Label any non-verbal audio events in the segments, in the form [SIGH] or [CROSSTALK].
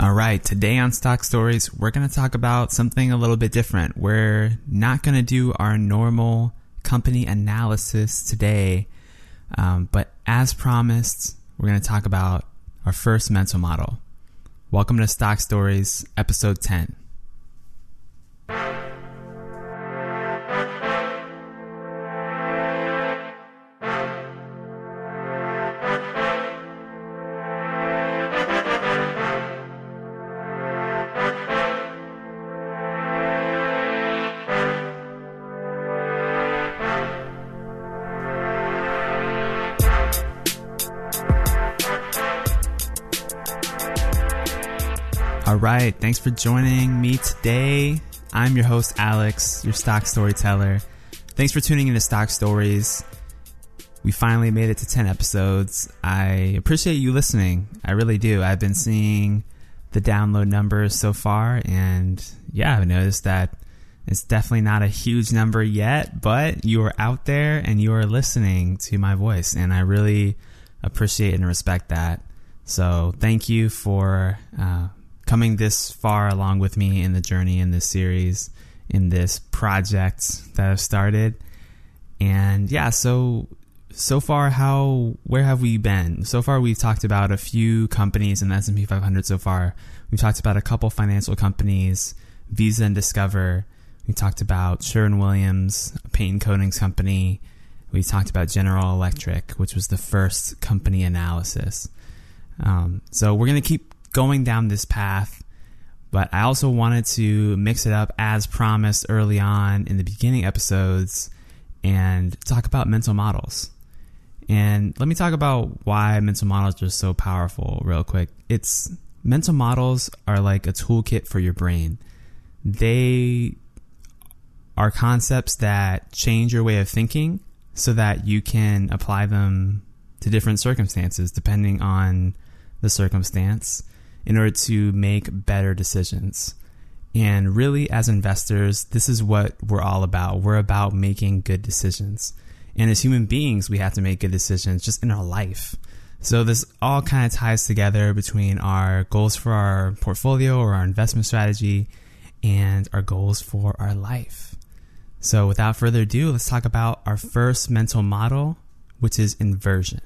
All right, today on Stock Stories, we're going to talk about something a little bit different. We're not going to do our normal company analysis today, um, but as promised, we're going to talk about our first mental model. Welcome to Stock Stories, episode 10. All right, thanks for joining me today. I'm your host, Alex, your stock storyteller. Thanks for tuning into Stock Stories. We finally made it to 10 episodes. I appreciate you listening. I really do. I've been seeing the download numbers so far, and yeah, I've noticed that it's definitely not a huge number yet, but you are out there and you are listening to my voice, and I really appreciate and respect that. So, thank you for uh, coming this far along with me in the journey in this series, in this project that I've started. And yeah, so so far how where have we been? So far we've talked about a few companies in the S&P 500 so far. We've talked about a couple financial companies, Visa and Discover. We talked about Sherwin-Williams, a paint coatings company. We talked about General Electric, which was the first company analysis. Um, so we're going to keep going down this path, but I also wanted to mix it up as promised early on in the beginning episodes and talk about mental models. And let me talk about why mental models are so powerful real quick. It's mental models are like a toolkit for your brain. They are concepts that change your way of thinking so that you can apply them to different circumstances depending on the circumstance in order to make better decisions. And really, as investors, this is what we're all about. We're about making good decisions. And as human beings, we have to make good decisions just in our life. So this all kind of ties together between our goals for our portfolio or our investment strategy and our goals for our life. So without further ado, let's talk about our first mental model, which is inversion.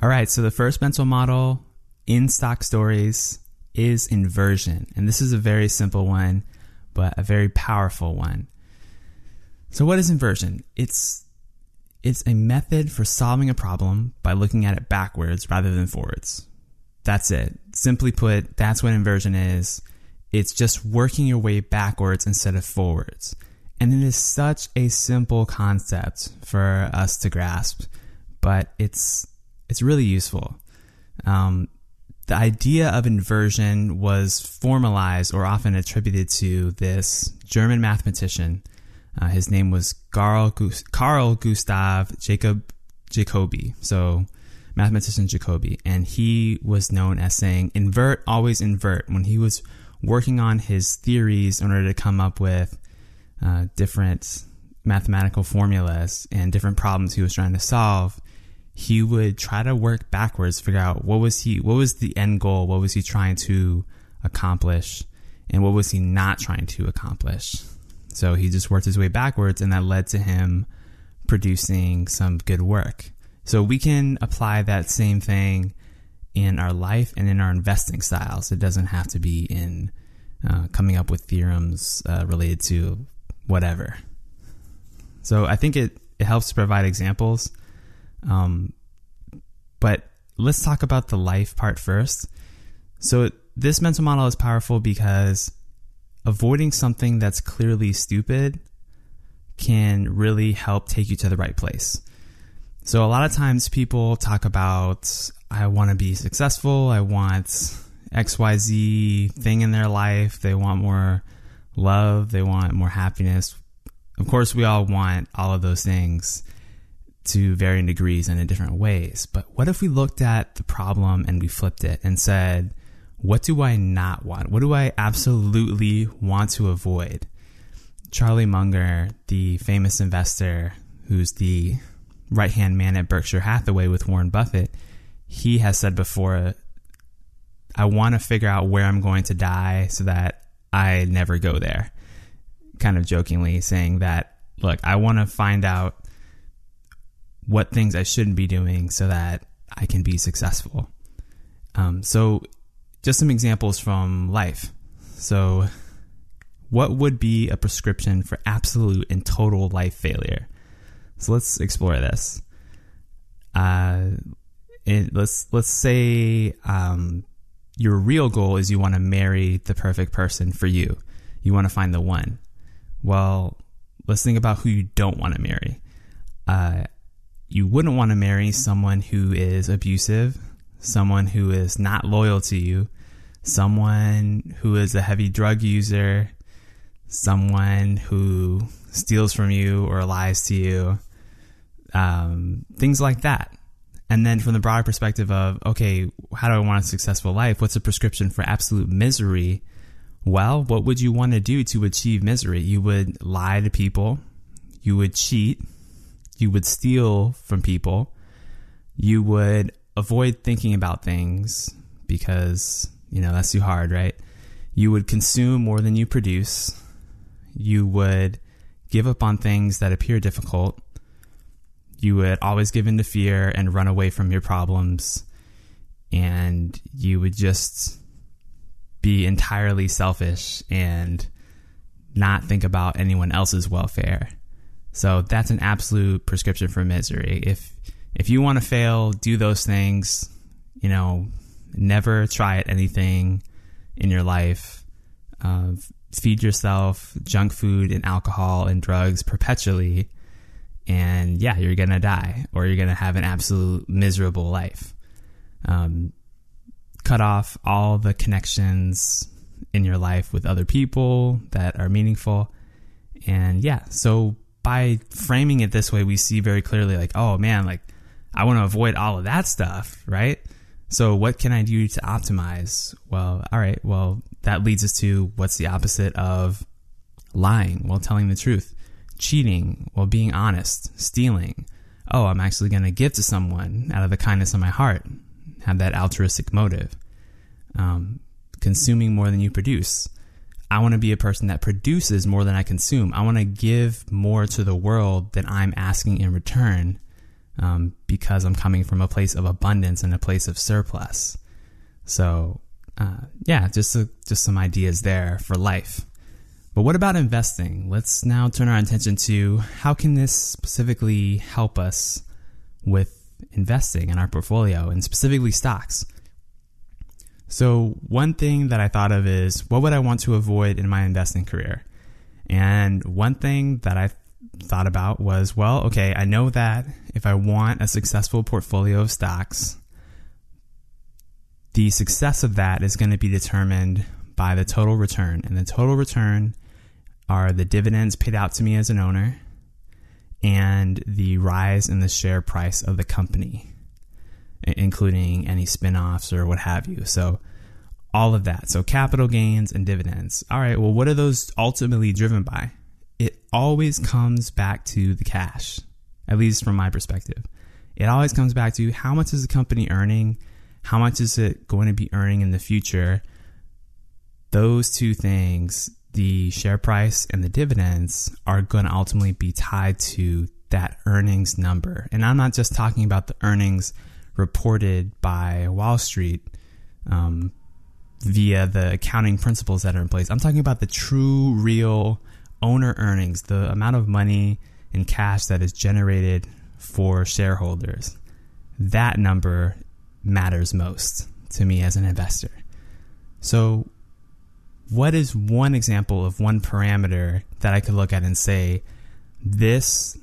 All right, so the first mental model in stock stories is inversion. And this is a very simple one, but a very powerful one. So what is inversion? It's it's a method for solving a problem by looking at it backwards rather than forwards. That's it. Simply put, that's what inversion is. It's just working your way backwards instead of forwards. And it is such a simple concept for us to grasp, but it's it's really useful. Um, the idea of inversion was formalized or often attributed to this German mathematician. Uh, his name was Carl, Carl Gustav Jacob Jacobi. So, mathematician Jacobi. And he was known as saying, invert, always invert. When he was working on his theories in order to come up with uh, different mathematical formulas and different problems he was trying to solve, he would try to work backwards, figure out what was he, what was the end goal, what was he trying to accomplish, and what was he not trying to accomplish. So he just worked his way backwards, and that led to him producing some good work. So we can apply that same thing in our life and in our investing styles. It doesn't have to be in uh, coming up with theorems uh, related to whatever. So I think it, it helps to provide examples um, but let's talk about the life part first. So this mental model is powerful because avoiding something that's clearly stupid can really help take you to the right place. So a lot of times people talk about I want to be successful, I want XYZ thing in their life, they want more love, they want more happiness. Of course, we all want all of those things to varying degrees and in different ways. But what if we looked at the problem and we flipped it and said, what do I not want? What do I absolutely want to avoid? Charlie Munger, the famous investor who's the right hand man at Berkshire Hathaway with Warren Buffett, he has said before, I want to figure out where I'm going to die so that I never go there. Kind of jokingly saying that, look, I want to find out what things I shouldn't be doing so that I can be successful. Um, so, just some examples from life. So, what would be a prescription for absolute and total life failure? So let's explore this. Uh, it, let's let's say um, your real goal is you want to marry the perfect person for you. You want to find the one. Well, let's think about who you don't want to marry. Uh, you wouldn't want to marry someone who is abusive, someone who is not loyal to you, someone who is a heavy drug user, someone who steals from you or lies to you, um, things like that. And then from the broader perspective of, okay, how do I want a successful life? What's a prescription for absolute misery? Well, what would you want to do to achieve misery? You would lie to people. You would cheat. You would steal from people. You would avoid thinking about things because, you know, that's too hard, right? You would consume more than you produce. You would give up on things that appear difficult you would always give in to fear and run away from your problems and you would just be entirely selfish and not think about anyone else's welfare. So that's an absolute prescription for misery. If if you want to fail, do those things. You know, never try at anything in your life. Uh, feed yourself junk food and alcohol and drugs perpetually and yeah, you're gonna die or you're gonna have an absolute miserable life. Um, cut off all the connections in your life with other people that are meaningful. And yeah, so by framing it this way, we see very clearly like, oh man, like I want to avoid all of that stuff, right? So what can I do to optimize? Well, all right, well, that leads us to what's the opposite of lying? Well, telling the truth cheating, well, being honest, stealing. Oh, I'm actually going to give to someone out of the kindness of my heart. Have that altruistic motive. Um, consuming more than you produce. I want to be a person that produces more than I consume. I want to give more to the world than I'm asking in return um, because I'm coming from a place of abundance and a place of surplus. So, uh, yeah, just a, just some ideas there for life. But what about investing? Let's now turn our attention to how can this specifically help us with investing in our portfolio and specifically stocks. So, one thing that I thought of is what would I want to avoid in my investing career? And one thing that I thought about was well, okay, I know that if I want a successful portfolio of stocks, the success of that is going to be determined by the total return. And the total return are the dividends paid out to me as an owner and the rise in the share price of the company, including any spin-offs or what have you. So all of that. So capital gains and dividends. All right, well what are those ultimately driven by? It always comes back to the cash, at least from my perspective. It always comes back to how much is the company earning? How much is it going to be earning in the future? Those two things the share price and the dividends are going to ultimately be tied to that earnings number. And I'm not just talking about the earnings reported by Wall Street um, via the accounting principles that are in place. I'm talking about the true, real owner earnings, the amount of money and cash that is generated for shareholders. That number matters most to me as an investor. So, what is one example of one parameter that I could look at and say, this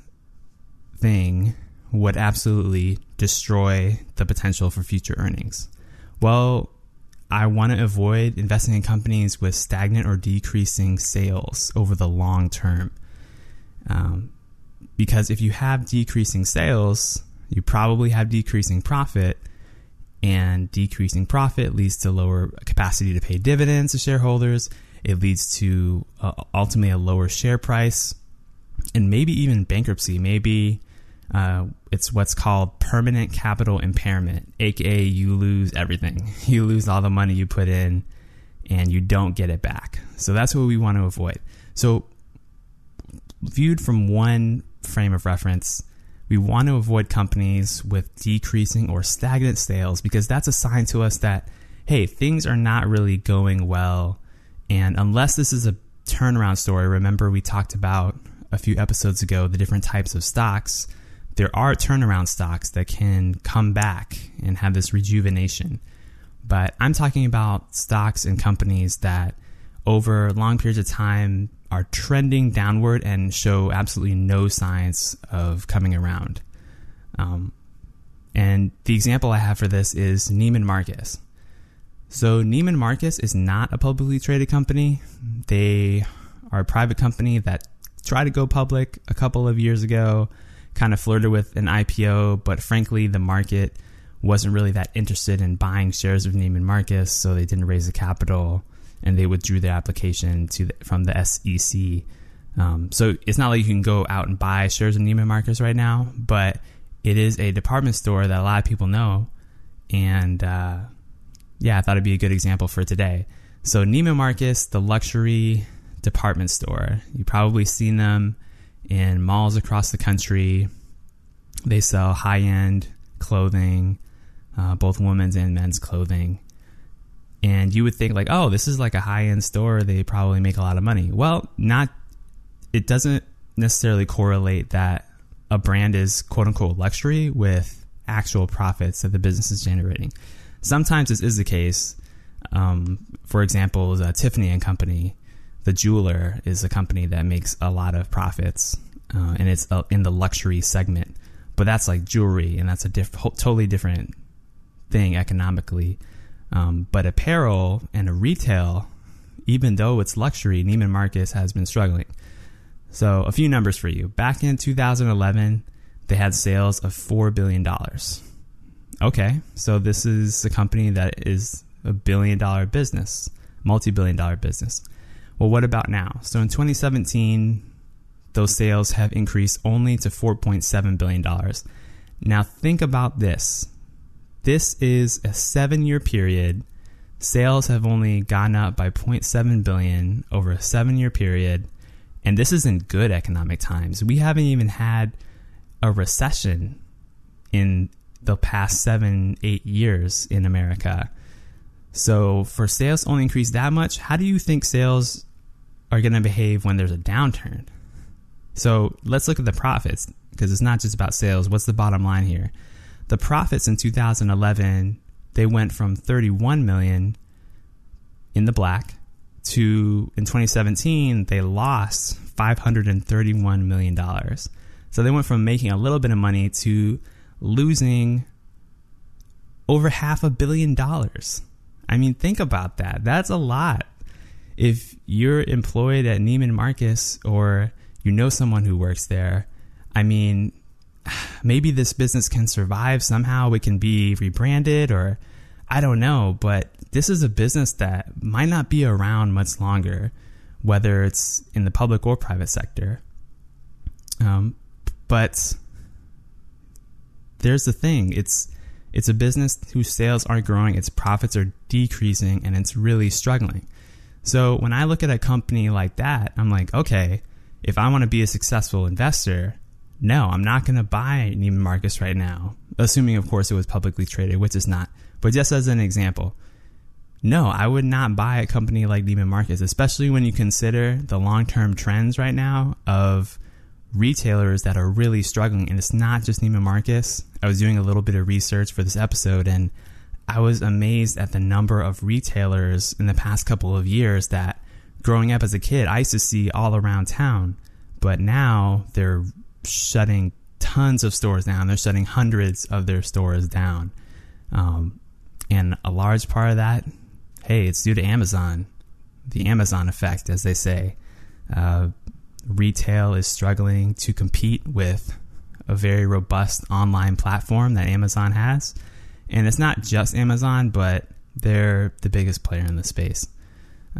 thing would absolutely destroy the potential for future earnings? Well, I want to avoid investing in companies with stagnant or decreasing sales over the long term. Um, because if you have decreasing sales, you probably have decreasing profit and decreasing profit leads to lower capacity to pay dividends to shareholders. It leads to uh, ultimately a lower share price and maybe even bankruptcy. Maybe uh, it's what's called permanent capital impairment, aka you lose everything. [LAUGHS] You lose all the money you put in and you don't get it back. So that's what we want to avoid. So, viewed from one frame of reference, we want to avoid companies with decreasing or stagnant sales because that's a sign to us that, hey, things are not really going well. And unless this is a turnaround story, remember we talked about a few episodes ago the different types of stocks. There are turnaround stocks that can come back and have this rejuvenation. But I'm talking about stocks and companies that over long periods of time are trending downward and show absolutely no signs of coming around. Um, and the example I have for this is Neiman Marcus. So, Neiman Marcus is not a publicly traded company. They are a private company that tried to go public a couple of years ago, kind of flirted with an IPO, but frankly, the market wasn't really that interested in buying shares of Neiman Marcus, so they didn't raise the capital and they withdrew their application to the, from the SEC. Um, so it's not like you can go out and buy shares of Neiman Marcus right now, but it is a department store that a lot of people know, and uh, yeah, I thought it'd be a good example for today. So Neiman Marcus, the luxury department store, you've probably seen them in malls across the country. They sell high end clothing, uh, both women's and men's clothing and you would think like, oh, this is like a high end store. They probably make a lot of money. Well, not. It doesn't necessarily correlate that a brand is quote unquote luxury with actual profits that the business is generating. Sometimes this is the case. Um, for example, the Tiffany and Company, the jeweler, is a company that makes a lot of profits, uh, and it's uh, in the luxury segment. But that's like jewelry, and that's a diff- totally different thing economically um, but apparel and a retail, even though it's luxury, Neiman Marcus has been struggling. So, a few numbers for you. Back in 2011, they had sales of $4 billion. Okay, so this is a company that is a billion dollar business, multi billion dollar business. Well, what about now? So, in 2017, those sales have increased only to $4.7 billion. Now, think about this this is a seven year period. Sales have only gone up by 0.7 billion over a seven year period. And this is in good economic times. We haven't even had a recession in the past seven, eight years in America. So for sales only increase that much, how do you think sales are going to behave when there's a downturn? So let's look at the profits because it's not just about sales. What's the bottom line here? The profits in 2011 they went from 31 million in the black to in 2017 they lost 531 million dollars. So they went from making a little bit of money to losing over half a billion dollars. I mean, think about that. That's a lot. If you're employed at Neiman Marcus or you know someone who works there, I mean, [SIGHS] maybe this business can survive somehow. It can be rebranded or I don't know, but this is a business that might not be around much longer, whether it's in the public or private sector. Um, but there's the thing it's it's a business whose sales aren't growing, its profits are decreasing, and it's really struggling. So when I look at a company like that, I'm like, okay, if I want to be a successful investor, no, I'm not going to buy Neiman Marcus right now, assuming, of course, it was publicly traded, which is not. But just as an example, no, I would not buy a company like Neiman Marcus, especially when you consider the long term trends right now of retailers that are really struggling. And it's not just Neiman Marcus. I was doing a little bit of research for this episode and I was amazed at the number of retailers in the past couple of years that growing up as a kid, I used to see all around town. But now they're shutting tons of stores down. They're shutting hundreds of their stores down. Um, and a large part of that, hey, it's due to Amazon, the Amazon effect, as they say. Uh, retail is struggling to compete with a very robust online platform that Amazon has. And it's not just Amazon, but they're the biggest player in the space.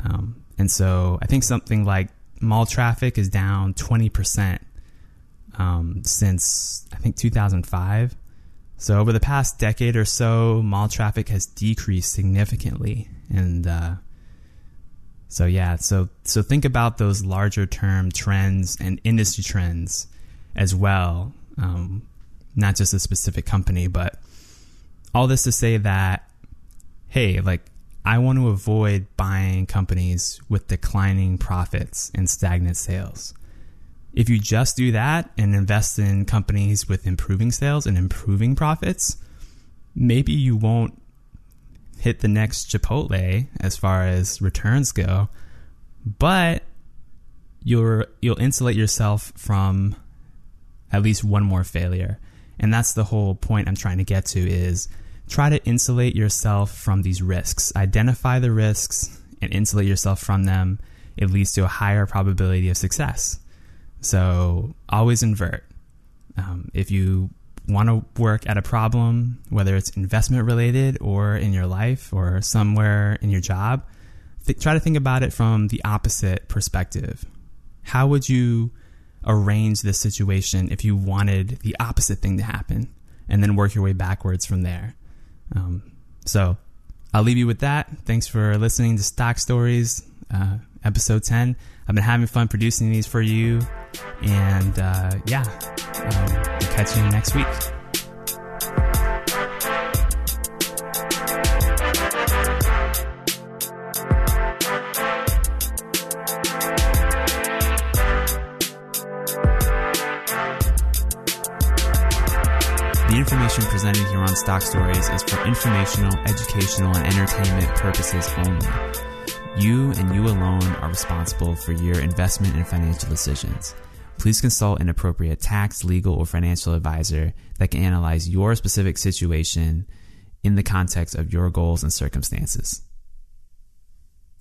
Um, And so I think something like mall traffic is down 20% um, since I think 2005. So over the past decade or so, mall traffic has decreased significantly. And uh, so yeah, so so think about those larger term trends and industry trends as well, um, not just a specific company, but all this to say that hey, like I want to avoid buying companies with declining profits and stagnant sales. If you just do that and invest in companies with improving sales and improving profits, maybe you won't hit the next Chipotle as far as returns go, but you'll you'll insulate yourself from at least one more failure. And that's the whole point I'm trying to get to is try to insulate yourself from these risks. Identify the risks and insulate yourself from them. It leads to a higher probability of success. So always invert. Um, if you want to work at a problem, whether it's investment related or in your life or somewhere in your job, th- try to think about it from the opposite perspective. How would you arrange this situation if you wanted the opposite thing to happen? And then work your way backwards from there. Um, so I'll leave you with that. Thanks for listening to Stock Stories, uh, episode 10. I've been having fun producing these for you. And uh, yeah, um, we'll catch you next week. The information presented here on Stock Stories is for informational, educational, and entertainment purposes only. You and you alone are responsible for your investment and financial decisions. Please consult an appropriate tax, legal, or financial advisor that can analyze your specific situation in the context of your goals and circumstances.